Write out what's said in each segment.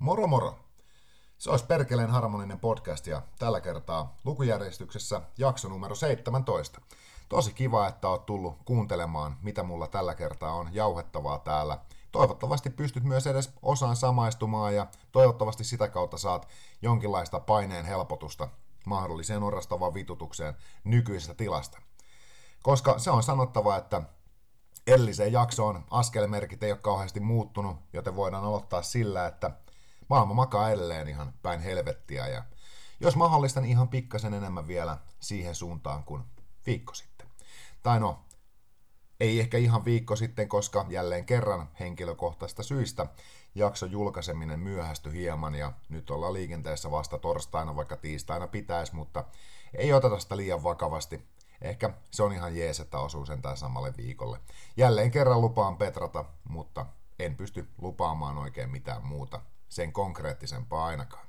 Moro moro! Se olisi Perkeleen harmoninen podcast ja tällä kertaa lukujärjestyksessä jakso numero 17. Tosi kiva, että oot tullut kuuntelemaan, mitä mulla tällä kertaa on jauhettavaa täällä. Toivottavasti pystyt myös edes osaan samaistumaan ja toivottavasti sitä kautta saat jonkinlaista paineen helpotusta mahdolliseen orastavaan vitutukseen nykyisestä tilasta. Koska se on sanottava, että Elliseen jaksoon askelmerkit ei ole kauheasti muuttunut, joten voidaan aloittaa sillä, että maailma makaa edelleen ihan päin helvettiä ja jos mahdollista, niin ihan pikkasen enemmän vielä siihen suuntaan kuin viikko sitten. Tai no, ei ehkä ihan viikko sitten, koska jälleen kerran henkilökohtaista syistä jakso julkaiseminen myöhästyi hieman ja nyt ollaan liikenteessä vasta torstaina, vaikka tiistaina pitäisi, mutta ei oteta sitä liian vakavasti. Ehkä se on ihan jees, että osuu sentään samalle viikolle. Jälleen kerran lupaan petrata, mutta en pysty lupaamaan oikein mitään muuta sen konkreettisempaa ainakaan.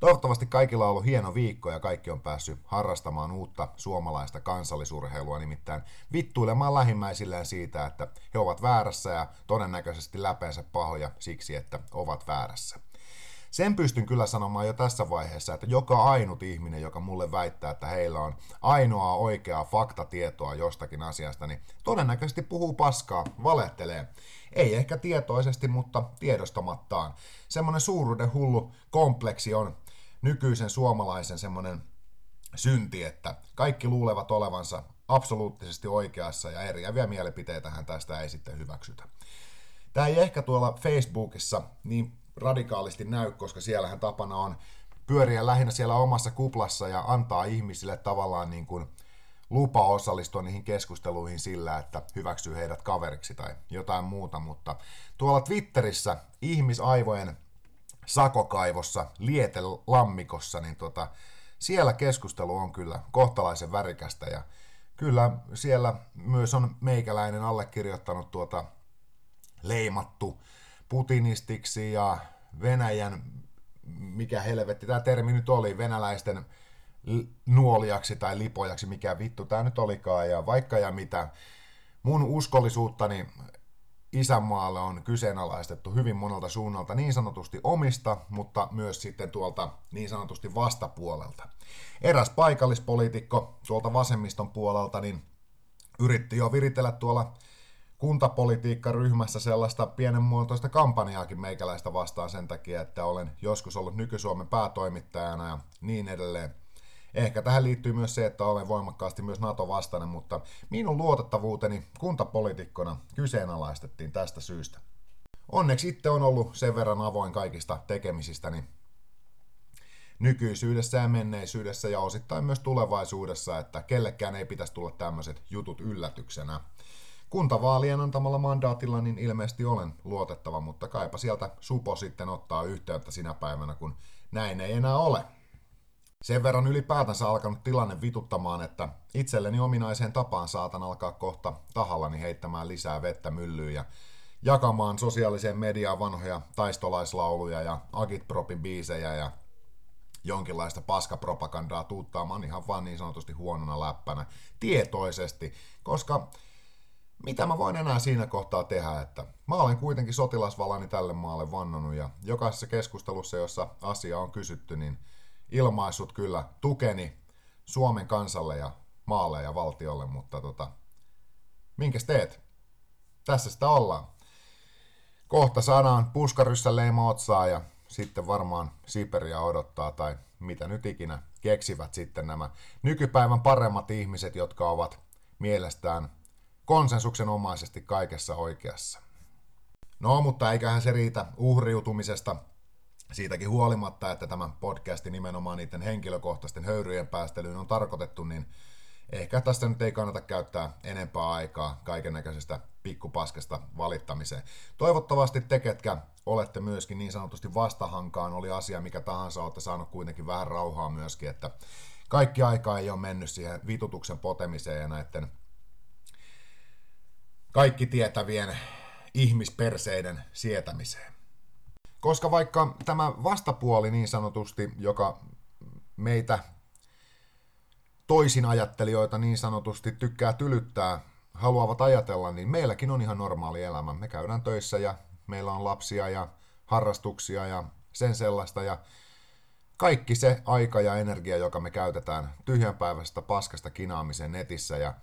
Toivottavasti kaikilla on ollut hieno viikko ja kaikki on päässyt harrastamaan uutta suomalaista kansallisurheilua, nimittäin vittuilemaan lähimmäisilleen siitä, että he ovat väärässä ja todennäköisesti läpeensä pahoja siksi, että ovat väärässä. Sen pystyn kyllä sanomaan jo tässä vaiheessa, että joka ainut ihminen, joka mulle väittää, että heillä on ainoa oikeaa faktatietoa jostakin asiasta, niin todennäköisesti puhuu paskaa, valehtelee. Ei ehkä tietoisesti, mutta tiedostamattaan. Semmoinen suuruuden hullu kompleksi on nykyisen suomalaisen semmoinen synti, että kaikki luulevat olevansa absoluuttisesti oikeassa ja eriäviä mielipiteitähän tästä ei sitten hyväksytä. Tämä ei ehkä tuolla Facebookissa niin radikaalisti näy, koska siellähän tapana on pyöriä lähinnä siellä omassa kuplassa ja antaa ihmisille tavallaan niin kuin lupa osallistua niihin keskusteluihin sillä, että hyväksyy heidät kaveriksi tai jotain muuta, mutta tuolla Twitterissä ihmisaivojen sakokaivossa, lietelammikossa, niin tota, siellä keskustelu on kyllä kohtalaisen värikästä ja kyllä siellä myös on meikäläinen allekirjoittanut tuota leimattu putinistiksi ja Venäjän, mikä helvetti tämä termi nyt oli, venäläisten nuoliaksi tai lipojaksi, mikä vittu tämä nyt olikaan, ja vaikka ja mitä. Mun uskollisuuttani isänmaalle on kyseenalaistettu hyvin monelta suunnalta niin sanotusti omista, mutta myös sitten tuolta niin sanotusti vastapuolelta. Eräs paikallispoliitikko tuolta vasemmiston puolelta niin yritti jo viritellä tuolla kuntapolitiikkaryhmässä sellaista pienenmuotoista kampanjaakin meikäläistä vastaan sen takia, että olen joskus ollut Nyky-Suomen päätoimittajana ja niin edelleen. Ehkä tähän liittyy myös se, että olen voimakkaasti myös NATO-vastainen, mutta minun luotettavuuteni kuntapolitikkona kyseenalaistettiin tästä syystä. Onneksi itse on ollut sen verran avoin kaikista tekemisistäni nykyisyydessä ja menneisyydessä ja osittain myös tulevaisuudessa, että kellekään ei pitäisi tulla tämmöiset jutut yllätyksenä. Kuntavaalien antamalla mandaatilla niin ilmeisesti olen luotettava, mutta kaipa sieltä Supo sitten ottaa yhteyttä sinä päivänä, kun näin ei enää ole. Sen verran ylipäätänsä alkanut tilanne vituttamaan, että itselleni ominaiseen tapaan saatan alkaa kohta tahallani heittämään lisää vettä myllyyn ja jakamaan sosiaaliseen mediaan vanhoja taistolaislauluja ja agitpropin biisejä ja jonkinlaista paskapropagandaa tuuttaamaan ihan vaan niin sanotusti huonona läppänä tietoisesti, koska mitä mä voin enää siinä kohtaa tehdä, että mä olen kuitenkin sotilasvalani tälle maalle vannonut ja jokaisessa keskustelussa, jossa asia on kysytty, niin ilmaissut kyllä tukeni Suomen kansalle ja maalle ja valtiolle, mutta tota, minkäs teet? Tässä sitä ollaan. Kohta saadaan puskaryssä leima otsaa ja sitten varmaan Siperia odottaa tai mitä nyt ikinä keksivät sitten nämä nykypäivän paremmat ihmiset, jotka ovat mielestään konsensuksenomaisesti kaikessa oikeassa. No, mutta eiköhän se riitä uhriutumisesta siitäkin huolimatta, että tämä podcasti nimenomaan niiden henkilökohtaisten höyryjen päästelyyn on tarkoitettu, niin ehkä tästä nyt ei kannata käyttää enempää aikaa kaiken näköisestä pikkupaskasta valittamiseen. Toivottavasti te, ketkä olette myöskin niin sanotusti vastahankaan, oli asia mikä tahansa, olette saanut kuitenkin vähän rauhaa myöskin, että kaikki aika ei ole mennyt siihen vitutuksen potemiseen ja näiden kaikki tietävien ihmisperseiden sietämiseen. Koska vaikka tämä vastapuoli niin sanotusti, joka meitä toisin ajattelijoita niin sanotusti tykkää tylyttää, haluavat ajatella, niin meilläkin on ihan normaali elämä. Me käydään töissä ja meillä on lapsia ja harrastuksia ja sen sellaista. Ja kaikki se aika ja energia, joka me käytetään tyhjänpäiväisestä paskasta kinaamiseen netissä ja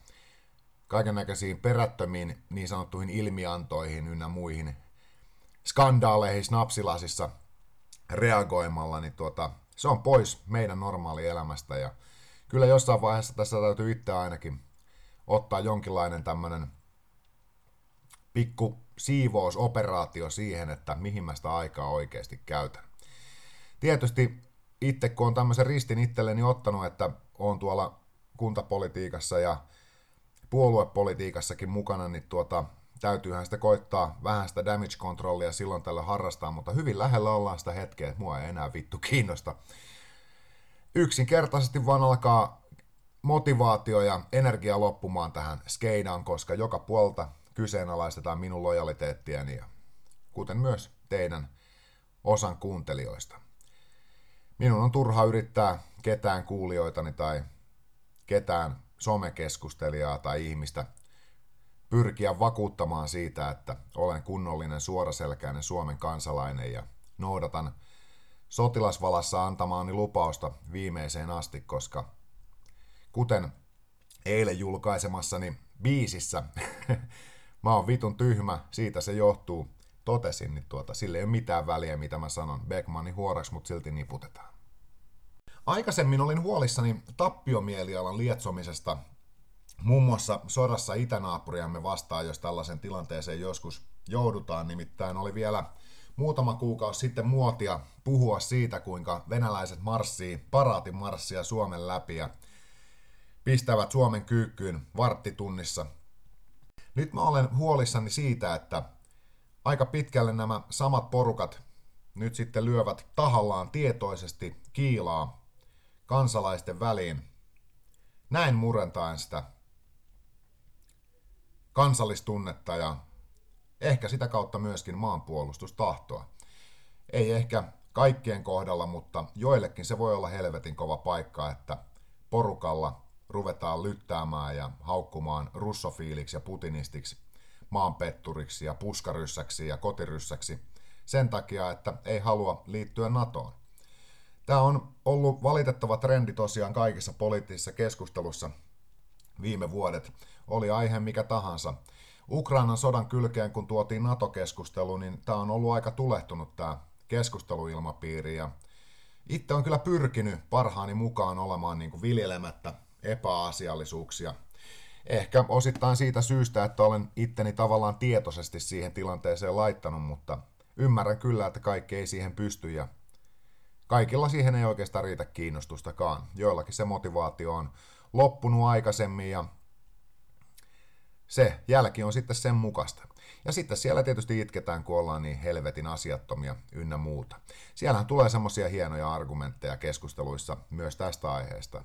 kaiken näköisiin perättömiin niin sanottuihin ilmiantoihin ynnä muihin skandaaleihin snapsilasissa reagoimalla, niin tuota, se on pois meidän normaali elämästä ja kyllä jossain vaiheessa tässä täytyy itse ainakin ottaa jonkinlainen tämmöinen pikku siivousoperaatio siihen, että mihin mä sitä aikaa oikeasti käytän. Tietysti itse kun on tämmöisen ristin itselleni ottanut, että on tuolla kuntapolitiikassa ja puoluepolitiikassakin mukana, niin tuota, täytyyhän sitä koittaa vähän sitä damage controllia silloin tällä harrastaa, mutta hyvin lähellä ollaan sitä hetkeä, että mua ei enää vittu kiinnosta. Yksinkertaisesti vaan alkaa motivaatio ja energia loppumaan tähän skeidaan, koska joka puolta kyseenalaistetaan minun lojaliteettiani ja kuten myös teidän osan kuuntelijoista. Minun on turha yrittää ketään kuulijoitani tai ketään somekeskustelijaa tai ihmistä pyrkiä vakuuttamaan siitä, että olen kunnollinen suoraselkäinen Suomen kansalainen ja noudatan sotilasvalassa antamaani lupausta viimeiseen asti, koska kuten eilen julkaisemassani biisissä, mä oon vitun tyhmä, siitä se johtuu, totesin, niin tuota, sille ei ole mitään väliä, mitä mä sanon. Beckmanin huoraksi, mutta silti niputetaan. Aikaisemmin olin huolissani tappiomielialan lietsomisesta muun muassa sodassa itänaapuriamme vastaan, jos tällaisen tilanteeseen joskus joudutaan. Nimittäin oli vielä muutama kuukausi sitten muotia puhua siitä, kuinka venäläiset marssii paraatin marssia Suomen läpi ja pistävät Suomen kyykkyyn varttitunnissa. Nyt mä olen huolissani siitä, että aika pitkälle nämä samat porukat nyt sitten lyövät tahallaan tietoisesti kiilaa kansalaisten väliin. Näin murentaen sitä kansallistunnetta ja ehkä sitä kautta myöskin maanpuolustustahtoa. Ei ehkä kaikkien kohdalla, mutta joillekin se voi olla helvetin kova paikka, että porukalla ruvetaan lyttäämään ja haukkumaan russofiiliksi ja putinistiksi, maanpetturiksi ja puskaryssäksi ja kotiryssäksi sen takia, että ei halua liittyä NATOon. Tämä on ollut valitettava trendi tosiaan kaikissa poliittisissa keskustelussa viime vuodet. Oli aihe mikä tahansa. Ukrainan sodan kylkeen, kun tuotiin NATO-keskustelu, niin tämä on ollut aika tulehtunut tämä keskusteluilmapiiri. Ja itse on kyllä pyrkinyt parhaani mukaan olemaan niin kuin viljelemättä epäasiallisuuksia. Ehkä osittain siitä syystä, että olen itteni tavallaan tietoisesti siihen tilanteeseen laittanut, mutta ymmärrän kyllä, että kaikki ei siihen pysty ja kaikilla siihen ei oikeastaan riitä kiinnostustakaan. Joillakin se motivaatio on loppunut aikaisemmin ja se jälki on sitten sen mukaista. Ja sitten siellä tietysti itketään, kun ollaan niin helvetin asiattomia ynnä muuta. Siellähän tulee semmoisia hienoja argumentteja keskusteluissa myös tästä aiheesta.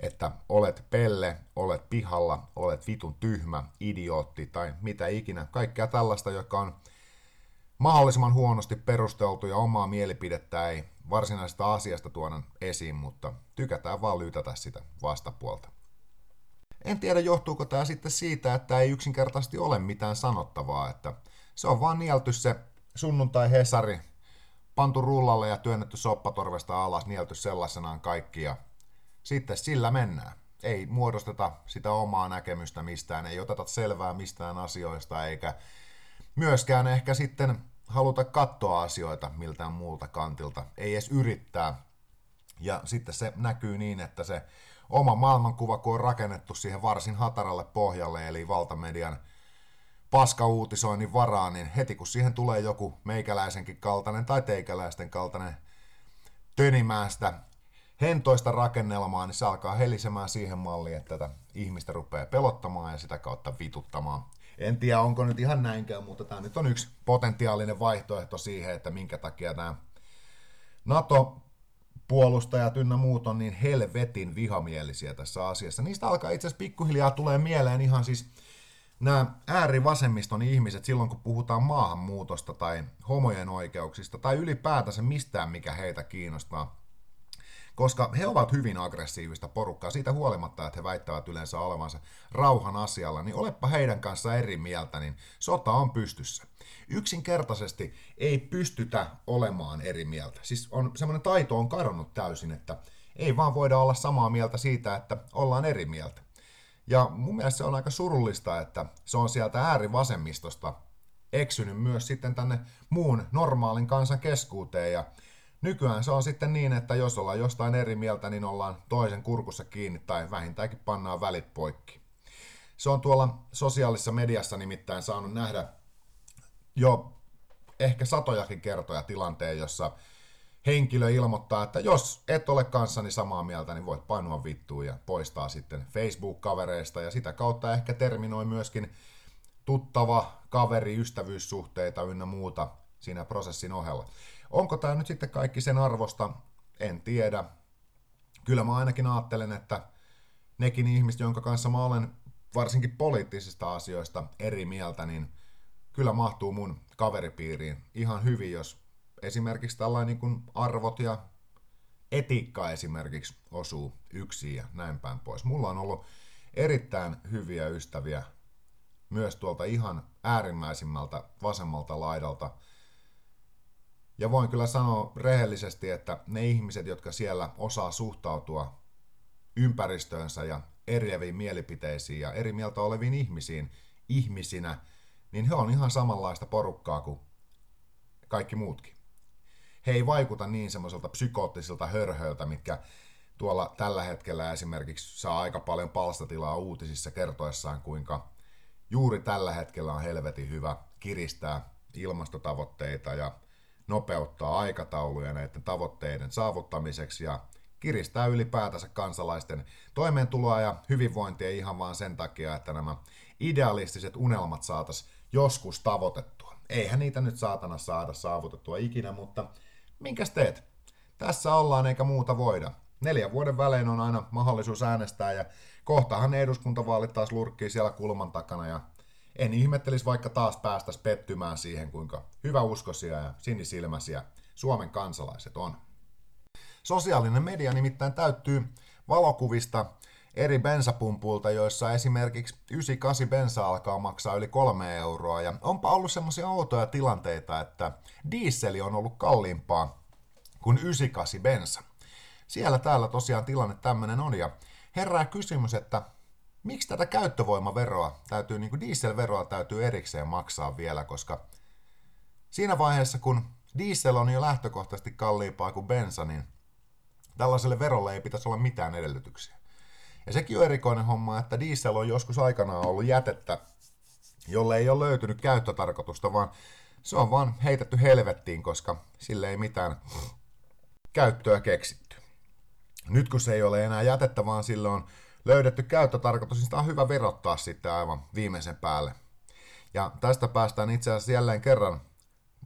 Että olet pelle, olet pihalla, olet vitun tyhmä, idiootti tai mitä ikinä. Kaikkea tällaista, joka on mahdollisimman huonosti perusteltu ja omaa mielipidettä ei varsinaisesta asiasta tuoda esiin, mutta tykätään vaan lytätä sitä vastapuolta. En tiedä, johtuuko tämä sitten siitä, että ei yksinkertaisesti ole mitään sanottavaa, että se on vaan nielty se sunnuntai-hesari, pantu rullalle ja työnnetty soppatorvesta alas, nielty sellaisenaan kaikki ja sitten sillä mennään. Ei muodosteta sitä omaa näkemystä mistään, ei oteta selvää mistään asioista, eikä myöskään ehkä sitten haluta katsoa asioita miltään muulta kantilta, ei edes yrittää. Ja sitten se näkyy niin, että se oma maailmankuva, kun on rakennettu siihen varsin hataralle pohjalle, eli valtamedian paskauutisoinnin varaan, niin heti kun siihen tulee joku meikäläisenkin kaltainen tai teikäläisten kaltainen tönimäästä hentoista rakennelmaa, niin se alkaa helisemään siihen malliin, että tätä ihmistä rupeaa pelottamaan ja sitä kautta vituttamaan. En tiedä, onko nyt ihan näinkään, mutta tämä nyt on yksi potentiaalinen vaihtoehto siihen, että minkä takia tämä NATO puolustajat ynnä muut on niin helvetin vihamielisiä tässä asiassa. Niistä alkaa itse asiassa pikkuhiljaa tulee mieleen ihan siis nämä äärivasemmiston ihmiset silloin, kun puhutaan maahanmuutosta tai homojen oikeuksista tai ylipäätänsä mistään, mikä heitä kiinnostaa. Koska he ovat hyvin aggressiivista porukkaa siitä huolimatta, että he väittävät yleensä olevansa rauhan asialla, niin olepa heidän kanssa eri mieltä, niin sota on pystyssä. Yksinkertaisesti ei pystytä olemaan eri mieltä. Siis on, semmoinen taito on kadonnut täysin, että ei vaan voida olla samaa mieltä siitä, että ollaan eri mieltä. Ja mun mielestä se on aika surullista, että se on sieltä äärivasemmistosta eksynyt myös sitten tänne muun normaalin kansan keskuuteen. Ja nykyään se on sitten niin, että jos ollaan jostain eri mieltä, niin ollaan toisen kurkussa kiinni tai vähintäänkin pannaan välit poikki. Se on tuolla sosiaalisessa mediassa nimittäin saanut nähdä jo ehkä satojakin kertoja tilanteen, jossa henkilö ilmoittaa, että jos et ole kanssani samaa mieltä, niin voit painua vittuun ja poistaa sitten Facebook-kavereista ja sitä kautta ehkä terminoi myöskin tuttava, kaveri, ystävyyssuhteita ynnä muuta siinä prosessin ohella. Onko tämä nyt sitten kaikki sen arvosta? En tiedä. Kyllä mä ainakin ajattelen, että nekin ihmiset, jonka kanssa mä olen varsinkin poliittisista asioista eri mieltä, niin kyllä mahtuu mun kaveripiiriin ihan hyvin, jos esimerkiksi tällainen niin kuin arvot ja etiikka esimerkiksi osuu yksin ja näin päin pois. Mulla on ollut erittäin hyviä ystäviä myös tuolta ihan äärimmäisimmältä vasemmalta laidalta. Ja voin kyllä sanoa rehellisesti, että ne ihmiset, jotka siellä osaa suhtautua ympäristöönsä ja eriäviin mielipiteisiin ja eri mieltä oleviin ihmisiin ihmisinä, niin he on ihan samanlaista porukkaa kuin kaikki muutkin. He ei vaikuta niin semmoiselta psykoottisilta hörhöiltä, mitkä tuolla tällä hetkellä esimerkiksi saa aika paljon palstatilaa uutisissa kertoessaan, kuinka juuri tällä hetkellä on helvetin hyvä kiristää ilmastotavoitteita ja nopeuttaa aikatauluja näiden tavoitteiden saavuttamiseksi ja kiristää ylipäätänsä kansalaisten toimeentuloa ja hyvinvointia ihan vaan sen takia, että nämä idealistiset unelmat saataisiin joskus tavoitettua. Eihän niitä nyt saatana saada saavutettua ikinä, mutta minkäs teet? Tässä ollaan eikä muuta voida. Neljän vuoden välein on aina mahdollisuus äänestää ja kohtahan eduskuntavaalit taas lurkkii siellä kulman takana ja en ihmettelisi vaikka taas päästäisi pettymään siihen, kuinka hyväuskoisia ja sinisilmäisiä Suomen kansalaiset on. Sosiaalinen media nimittäin täyttyy valokuvista eri bensapumpuilta, joissa esimerkiksi 98 bensa alkaa maksaa yli kolme euroa. Ja onpa ollut semmoisia outoja tilanteita, että diisseli on ollut kalliimpaa kuin 98 bensa. Siellä täällä tosiaan tilanne tämmöinen on ja herää kysymys, että miksi tätä käyttövoimaveroa täytyy, niin kuin dieselveroa täytyy erikseen maksaa vielä, koska siinä vaiheessa, kun diesel on jo lähtökohtaisesti kalliimpaa kuin bensa, niin tällaiselle verolle ei pitäisi olla mitään edellytyksiä. Ja sekin on erikoinen homma, että diesel on joskus aikanaan ollut jätettä, jolle ei ole löytynyt käyttötarkoitusta, vaan se on vaan heitetty helvettiin, koska sille ei mitään käyttöä keksitty. Nyt kun se ei ole enää jätettä, vaan sille on löydetty käyttötarkoitus, niin sitä on hyvä verottaa sitten aivan viimeisen päälle. Ja tästä päästään itse asiassa jälleen kerran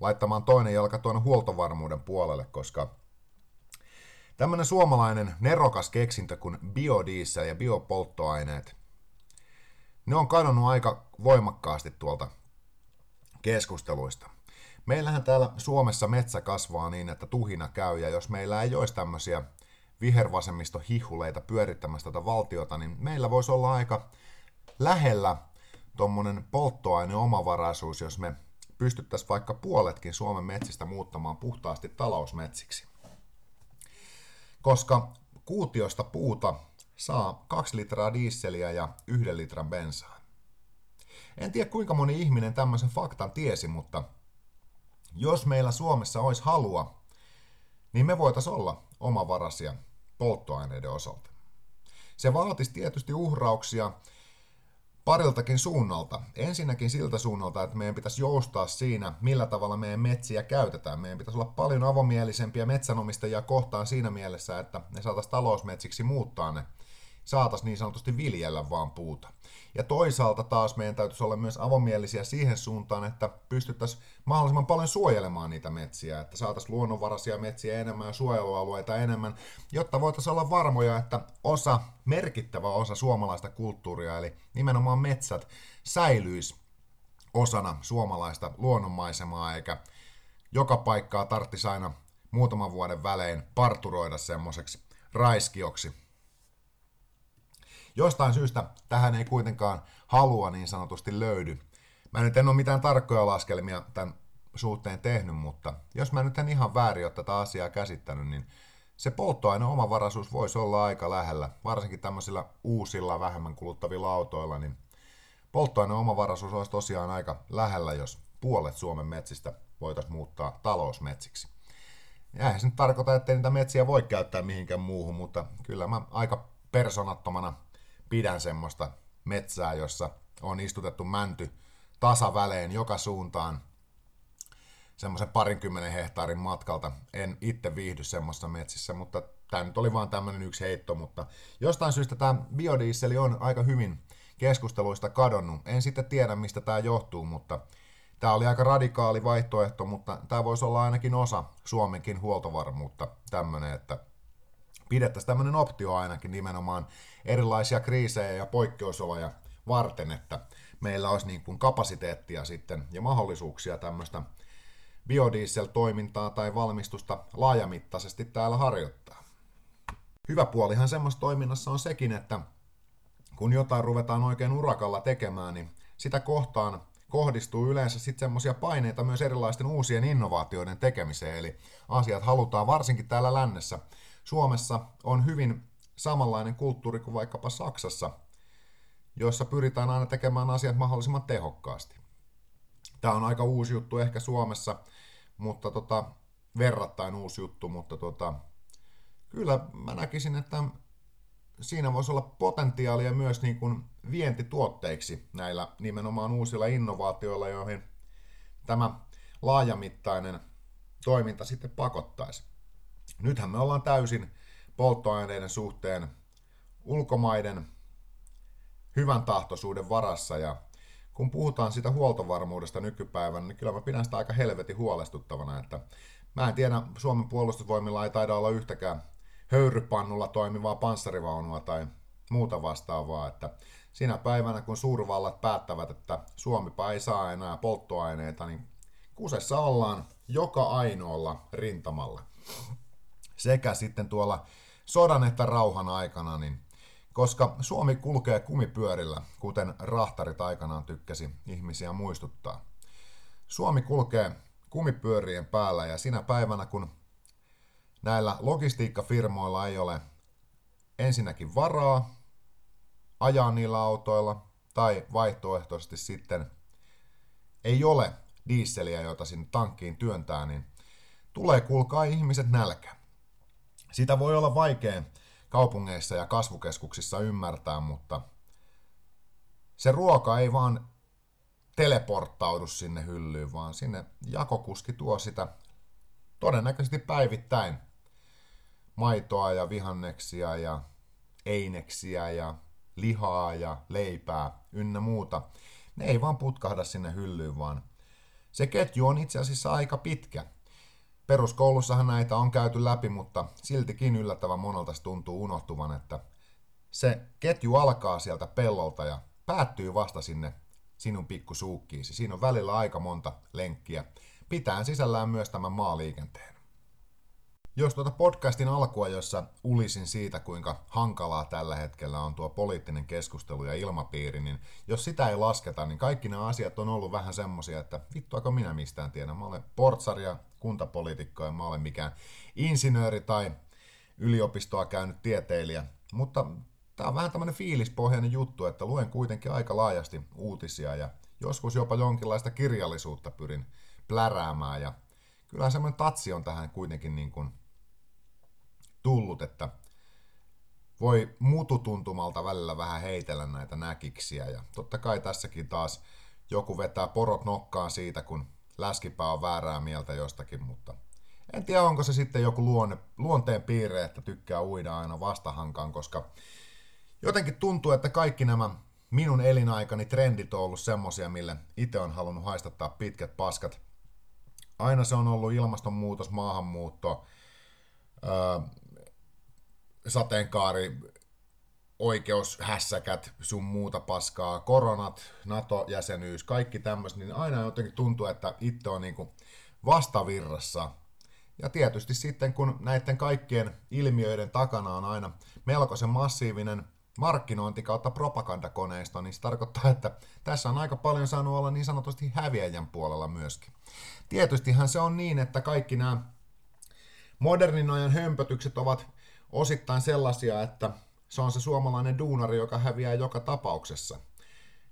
laittamaan toinen jalka tuonne huoltovarmuuden puolelle, koska Tämmöinen suomalainen nerokas keksintö kuin biodiesel ja biopolttoaineet, ne on kadonnut aika voimakkaasti tuolta keskusteluista. Meillähän täällä Suomessa metsä kasvaa niin, että tuhina käy, ja jos meillä ei olisi tämmöisiä vihervasemmisto hihuleita pyörittämässä tätä valtiota, niin meillä voisi olla aika lähellä tuommoinen polttoaineomavaraisuus, jos me pystyttäisiin vaikka puoletkin Suomen metsistä muuttamaan puhtaasti talousmetsiksi koska kuutiosta puuta saa 2 litraa diisseliä ja 1 litran bensaa. En tiedä kuinka moni ihminen tämmöisen faktan tiesi, mutta jos meillä Suomessa olisi halua, niin me voitaisiin olla omavaraisia polttoaineiden osalta. Se vaatisi tietysti uhrauksia pariltakin suunnalta. Ensinnäkin siltä suunnalta, että meidän pitäisi joustaa siinä, millä tavalla meidän metsiä käytetään. Meidän pitäisi olla paljon avomielisempiä metsänomistajia kohtaan siinä mielessä, että ne saataisiin talousmetsiksi muuttaa ne saataisiin niin sanotusti viljellä vaan puuta. Ja toisaalta taas meidän täytyisi olla myös avomielisiä siihen suuntaan, että pystyttäisiin mahdollisimman paljon suojelemaan niitä metsiä, että saataisiin luonnonvaraisia metsiä enemmän ja suojelualueita enemmän, jotta voitaisiin olla varmoja, että osa, merkittävä osa suomalaista kulttuuria, eli nimenomaan metsät, säilyisi osana suomalaista luonnonmaisemaa, eikä joka paikkaa tarvitsisi aina muutaman vuoden välein parturoida semmoiseksi raiskioksi. Jostain syystä tähän ei kuitenkaan halua niin sanotusti löydy. Mä nyt en ole mitään tarkkoja laskelmia tämän suhteen tehnyt, mutta jos mä nyt en ihan väärin ole tätä asiaa käsittänyt, niin se polttoaineen omavaraisuus voisi olla aika lähellä, varsinkin tämmöisillä uusilla, vähemmän kuluttavilla autoilla, niin polttoaineen omavaraisuus olisi tosiaan aika lähellä, jos puolet Suomen metsistä voitaisiin muuttaa talousmetsiksi. Ja eihän se nyt tarkoita, että niitä metsiä voi käyttää mihinkään muuhun, mutta kyllä mä aika personattomana pidän semmoista metsää, jossa on istutettu mänty tasaväleen joka suuntaan semmoisen parinkymmenen hehtaarin matkalta. En itse viihdy semmoisessa metsissä, mutta tämä nyt oli vaan tämmöinen yksi heitto, mutta jostain syystä tämä biodieseli on aika hyvin keskusteluista kadonnut. En sitten tiedä, mistä tämä johtuu, mutta tämä oli aika radikaali vaihtoehto, mutta tämä voisi olla ainakin osa Suomenkin huoltovarmuutta tämmöinen, että pidettäisiin tämmöinen optio ainakin nimenomaan erilaisia kriisejä ja poikkeusoloja varten, että meillä olisi niin kuin kapasiteettia sitten ja mahdollisuuksia tämmöistä biodiesel-toimintaa tai valmistusta laajamittaisesti täällä harjoittaa. Hyvä puolihan semmoista toiminnassa on sekin, että kun jotain ruvetaan oikein urakalla tekemään, niin sitä kohtaan kohdistuu yleensä sitten semmoisia paineita myös erilaisten uusien innovaatioiden tekemiseen, eli asiat halutaan varsinkin täällä lännessä. Suomessa on hyvin samanlainen kulttuuri kuin vaikkapa Saksassa, jossa pyritään aina tekemään asiat mahdollisimman tehokkaasti. Tämä on aika uusi juttu ehkä Suomessa, mutta tota, verrattain uusi juttu, mutta tota, kyllä mä näkisin, että siinä voisi olla potentiaalia myös niin kuin vientituotteiksi näillä nimenomaan uusilla innovaatioilla, joihin tämä laajamittainen toiminta sitten pakottaisi. Nythän me ollaan täysin polttoaineiden suhteen ulkomaiden hyvän tahtoisuuden varassa ja kun puhutaan sitä huoltovarmuudesta nykypäivänä, niin kyllä mä pidän sitä aika helvetin huolestuttavana, että mä en tiedä, Suomen puolustusvoimilla ei taida olla yhtäkään höyrypannulla toimivaa panssarivaunua tai muuta vastaavaa, että siinä päivänä, kun suurvallat päättävät, että Suomipa ei saa enää polttoaineita, niin kusessa ollaan joka ainoalla rintamalla. Sekä sitten tuolla sodan että rauhan aikana, niin koska Suomi kulkee kumipyörillä, kuten rahtarit aikanaan tykkäsi ihmisiä muistuttaa. Suomi kulkee kumipyörien päällä ja sinä päivänä, kun näillä logistiikkafirmoilla ei ole ensinnäkin varaa ajaa niillä autoilla, tai vaihtoehtoisesti sitten ei ole diisseliä, jota sinne tankkiin työntää, niin tulee kuulkaa ihmiset nälkä. Sitä voi olla vaikea kaupungeissa ja kasvukeskuksissa ymmärtää, mutta se ruoka ei vaan teleporttaudu sinne hyllyyn, vaan sinne jakokuski tuo sitä todennäköisesti päivittäin maitoa ja vihanneksia ja eineksiä ja lihaa ja leipää ynnä muuta. Ne ei vaan putkahda sinne hyllyyn, vaan se ketju on itse asiassa aika pitkä. Peruskoulussahan näitä on käyty läpi, mutta siltikin yllättävän monelta se tuntuu unohtuvan, että se ketju alkaa sieltä pellolta ja päättyy vasta sinne sinun pikkusuukkiisi. Siinä on välillä aika monta lenkkiä, pitäen sisällään myös tämän maaliikenteen. Jos tuota podcastin alkua, jossa ulisin siitä, kuinka hankalaa tällä hetkellä on tuo poliittinen keskustelu ja ilmapiiri, niin jos sitä ei lasketa, niin kaikki nämä asiat on ollut vähän semmosia, että vittuako minä mistään tiedän. Mä olen portsari ja kuntapoliitikko ja mä olen mikään insinööri tai yliopistoa käynyt tieteilijä. Mutta tämä on vähän tämmöinen fiilispohjainen juttu, että luen kuitenkin aika laajasti uutisia ja joskus jopa jonkinlaista kirjallisuutta pyrin pläräämään ja kyllä semmoinen tatsi on tähän kuitenkin niin kuin tullut, että voi mututuntumalta välillä vähän heitellä näitä näkiksiä. Ja totta kai tässäkin taas joku vetää porot nokkaan siitä, kun läskipää on väärää mieltä jostakin, mutta en tiedä, onko se sitten joku luonne, luonteen piirre, että tykkää uida aina vastahankaan, koska jotenkin tuntuu, että kaikki nämä minun elinaikani trendit on ollut semmosia, mille itse on halunnut haistattaa pitkät paskat. Aina se on ollut ilmastonmuutos, maahanmuutto, sateenkaari, oikeushässäkät, sun muuta paskaa, koronat, NATO-jäsenyys, kaikki tämmöistä, niin aina jotenkin tuntuu, että itse on niinku vastavirrassa Ja tietysti sitten, kun näiden kaikkien ilmiöiden takana on aina melkoisen massiivinen markkinointi kautta propagandakoneisto, niin se tarkoittaa, että tässä on aika paljon saanut olla niin sanotusti häviäjän puolella myöskin. Tietystihän se on niin, että kaikki nämä modernin ajan hömpötykset ovat osittain sellaisia, että se on se suomalainen duunari, joka häviää joka tapauksessa.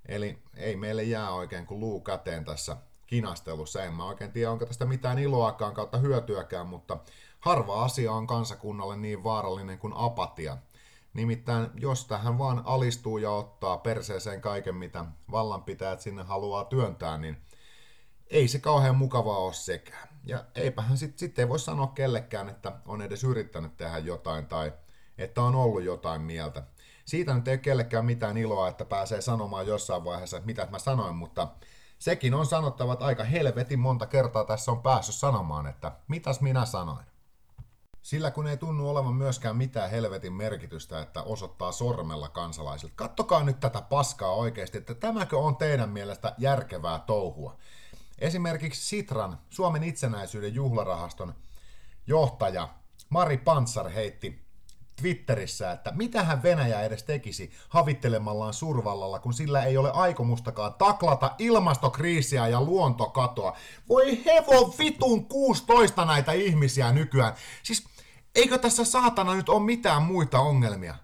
Eli ei meille jää oikein kuin luu käteen tässä kinastelussa. En mä oikein tiedä, onko tästä mitään iloakaan kautta hyötyäkään, mutta harva asia on kansakunnalle niin vaarallinen kuin apatia. Nimittäin jos tähän vaan alistuu ja ottaa perseeseen kaiken, mitä vallanpitäjät sinne haluaa työntää, niin ei se kauhean mukavaa ole sekään. Ja eipähän sitten sit ei voi sanoa kellekään, että on edes yrittänyt tehdä jotain tai että on ollut jotain mieltä. Siitä nyt ei ole kellekään mitään iloa, että pääsee sanomaan jossain vaiheessa, että mitä mä sanoin, mutta sekin on sanottava, että aika helvetin monta kertaa tässä on päässyt sanomaan, että mitäs minä sanoin. Sillä kun ei tunnu olevan myöskään mitään helvetin merkitystä, että osoittaa sormella kansalaisilta. Kattokaa nyt tätä paskaa oikeasti, että tämäkö on teidän mielestä järkevää touhua. Esimerkiksi Sitran, Suomen itsenäisyyden juhlarahaston johtaja Mari Pantsar heitti Twitterissä, että mitähän Venäjä edes tekisi havittelemallaan survallalla, kun sillä ei ole aikomustakaan taklata ilmastokriisiä ja luontokatoa. Voi hevon vitun 16 näitä ihmisiä nykyään. Siis eikö tässä saatana nyt ole mitään muita ongelmia?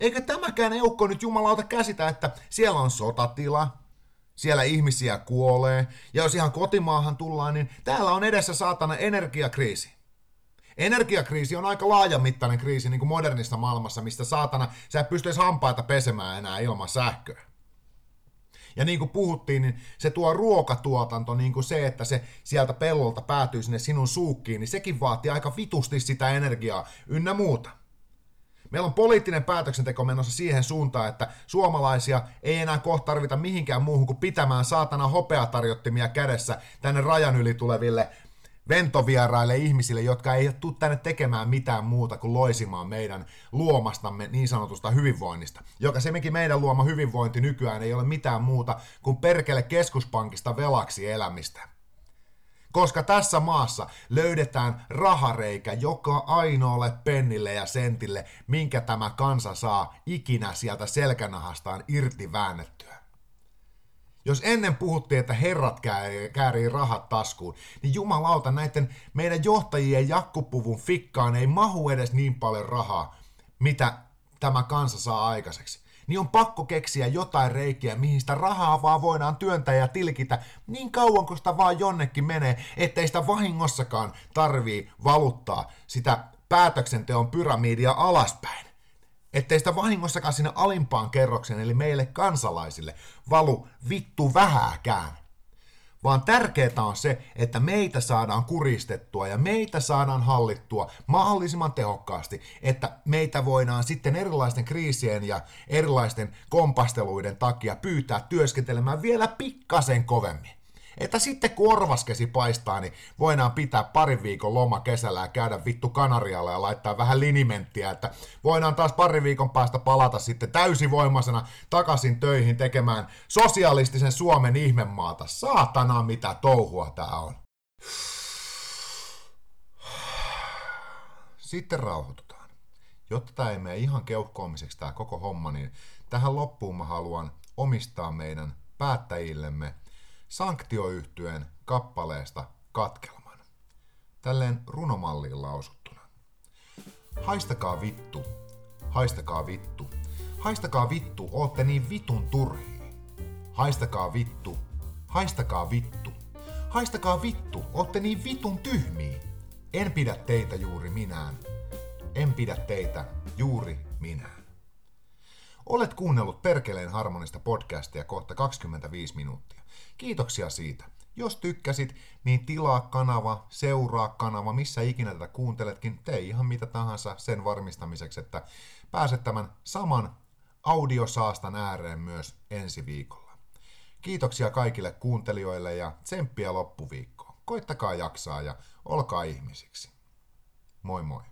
Eikö tämäkään eukko nyt jumalauta käsitä, että siellä on sotatila, siellä ihmisiä kuolee, ja jos ihan kotimaahan tullaan, niin täällä on edessä saatana energiakriisi. Energiakriisi on aika laajamittainen kriisi niin kuin modernissa maailmassa, mistä saatana sä et pystyisi hampaita pesemään enää ilman sähköä. Ja niin kuin puhuttiin, niin se tuo ruokatuotanto, niin kuin se, että se sieltä pellolta päätyy sinne sinun suukkiin, niin sekin vaatii aika vitusti sitä energiaa ynnä muuta. Meillä on poliittinen päätöksenteko menossa siihen suuntaan, että suomalaisia ei enää kohta tarvita mihinkään muuhun kuin pitämään saatana hopeatarjottimia kädessä tänne rajan yli tuleville ventovieraille ihmisille, jotka ei tule tänne tekemään mitään muuta kuin loisimaan meidän luomastamme niin sanotusta hyvinvoinnista. Joka semminkin meidän luoma hyvinvointi nykyään ei ole mitään muuta kuin perkele keskuspankista velaksi elämistä. Koska tässä maassa löydetään rahareikä joka ainoalle pennille ja sentille, minkä tämä kansa saa ikinä sieltä selkänahastaan irti väännettyä. Jos ennen puhuttiin, että herrat käärii rahat taskuun, niin jumalauta näiden meidän johtajien jakkupuvun fikkaan ei mahu edes niin paljon rahaa, mitä tämä kansa saa aikaiseksi. Niin on pakko keksiä jotain reikiä, mihin sitä rahaa vaan voidaan työntää ja tilkitä niin kauan kuin sitä vaan jonnekin menee, ettei sitä vahingossakaan tarvii valuttaa sitä päätöksenteon pyramidia alaspäin ettei sitä vahingossakaan sinne alimpaan kerroksen, eli meille kansalaisille, valu vittu vähääkään. Vaan tärkeää on se, että meitä saadaan kuristettua ja meitä saadaan hallittua mahdollisimman tehokkaasti, että meitä voidaan sitten erilaisten kriisien ja erilaisten kompasteluiden takia pyytää työskentelemään vielä pikkasen kovemmin. Että sitten kun orvaskesi paistaa, niin voidaan pitää parin viikon loma kesällä ja käydä vittu Kanarialla ja laittaa vähän linimenttiä, että voidaan taas parin viikon päästä palata sitten täysivoimaisena takaisin töihin tekemään sosialistisen Suomen ihmemaata. Saatana mitä touhua tää on. Sitten rauhoitutaan. Jotta tämä ei mene ihan keuhkoamiseksi tämä koko homma, niin tähän loppuun mä haluan omistaa meidän päättäjillemme sanktioyhtyeen kappaleesta katkelman. Tälleen runomalliin lausuttuna. Haistakaa vittu, haistakaa vittu, haistakaa vittu, ootte niin vitun turhia. Haistakaa vittu, haistakaa vittu, haistakaa vittu, ootte niin vitun tyhmiä. En pidä teitä juuri minään, en pidä teitä juuri minään. Olet kuunnellut Perkeleen harmonista podcastia kohta 25 minuuttia. Kiitoksia siitä. Jos tykkäsit, niin tilaa kanava, seuraa kanava, missä ikinä tätä kuunteletkin, tee ihan mitä tahansa sen varmistamiseksi, että pääset tämän saman audiosaastan ääreen myös ensi viikolla. Kiitoksia kaikille kuuntelijoille ja tsemppiä loppuviikkoon. Koittakaa jaksaa ja olkaa ihmisiksi. Moi moi.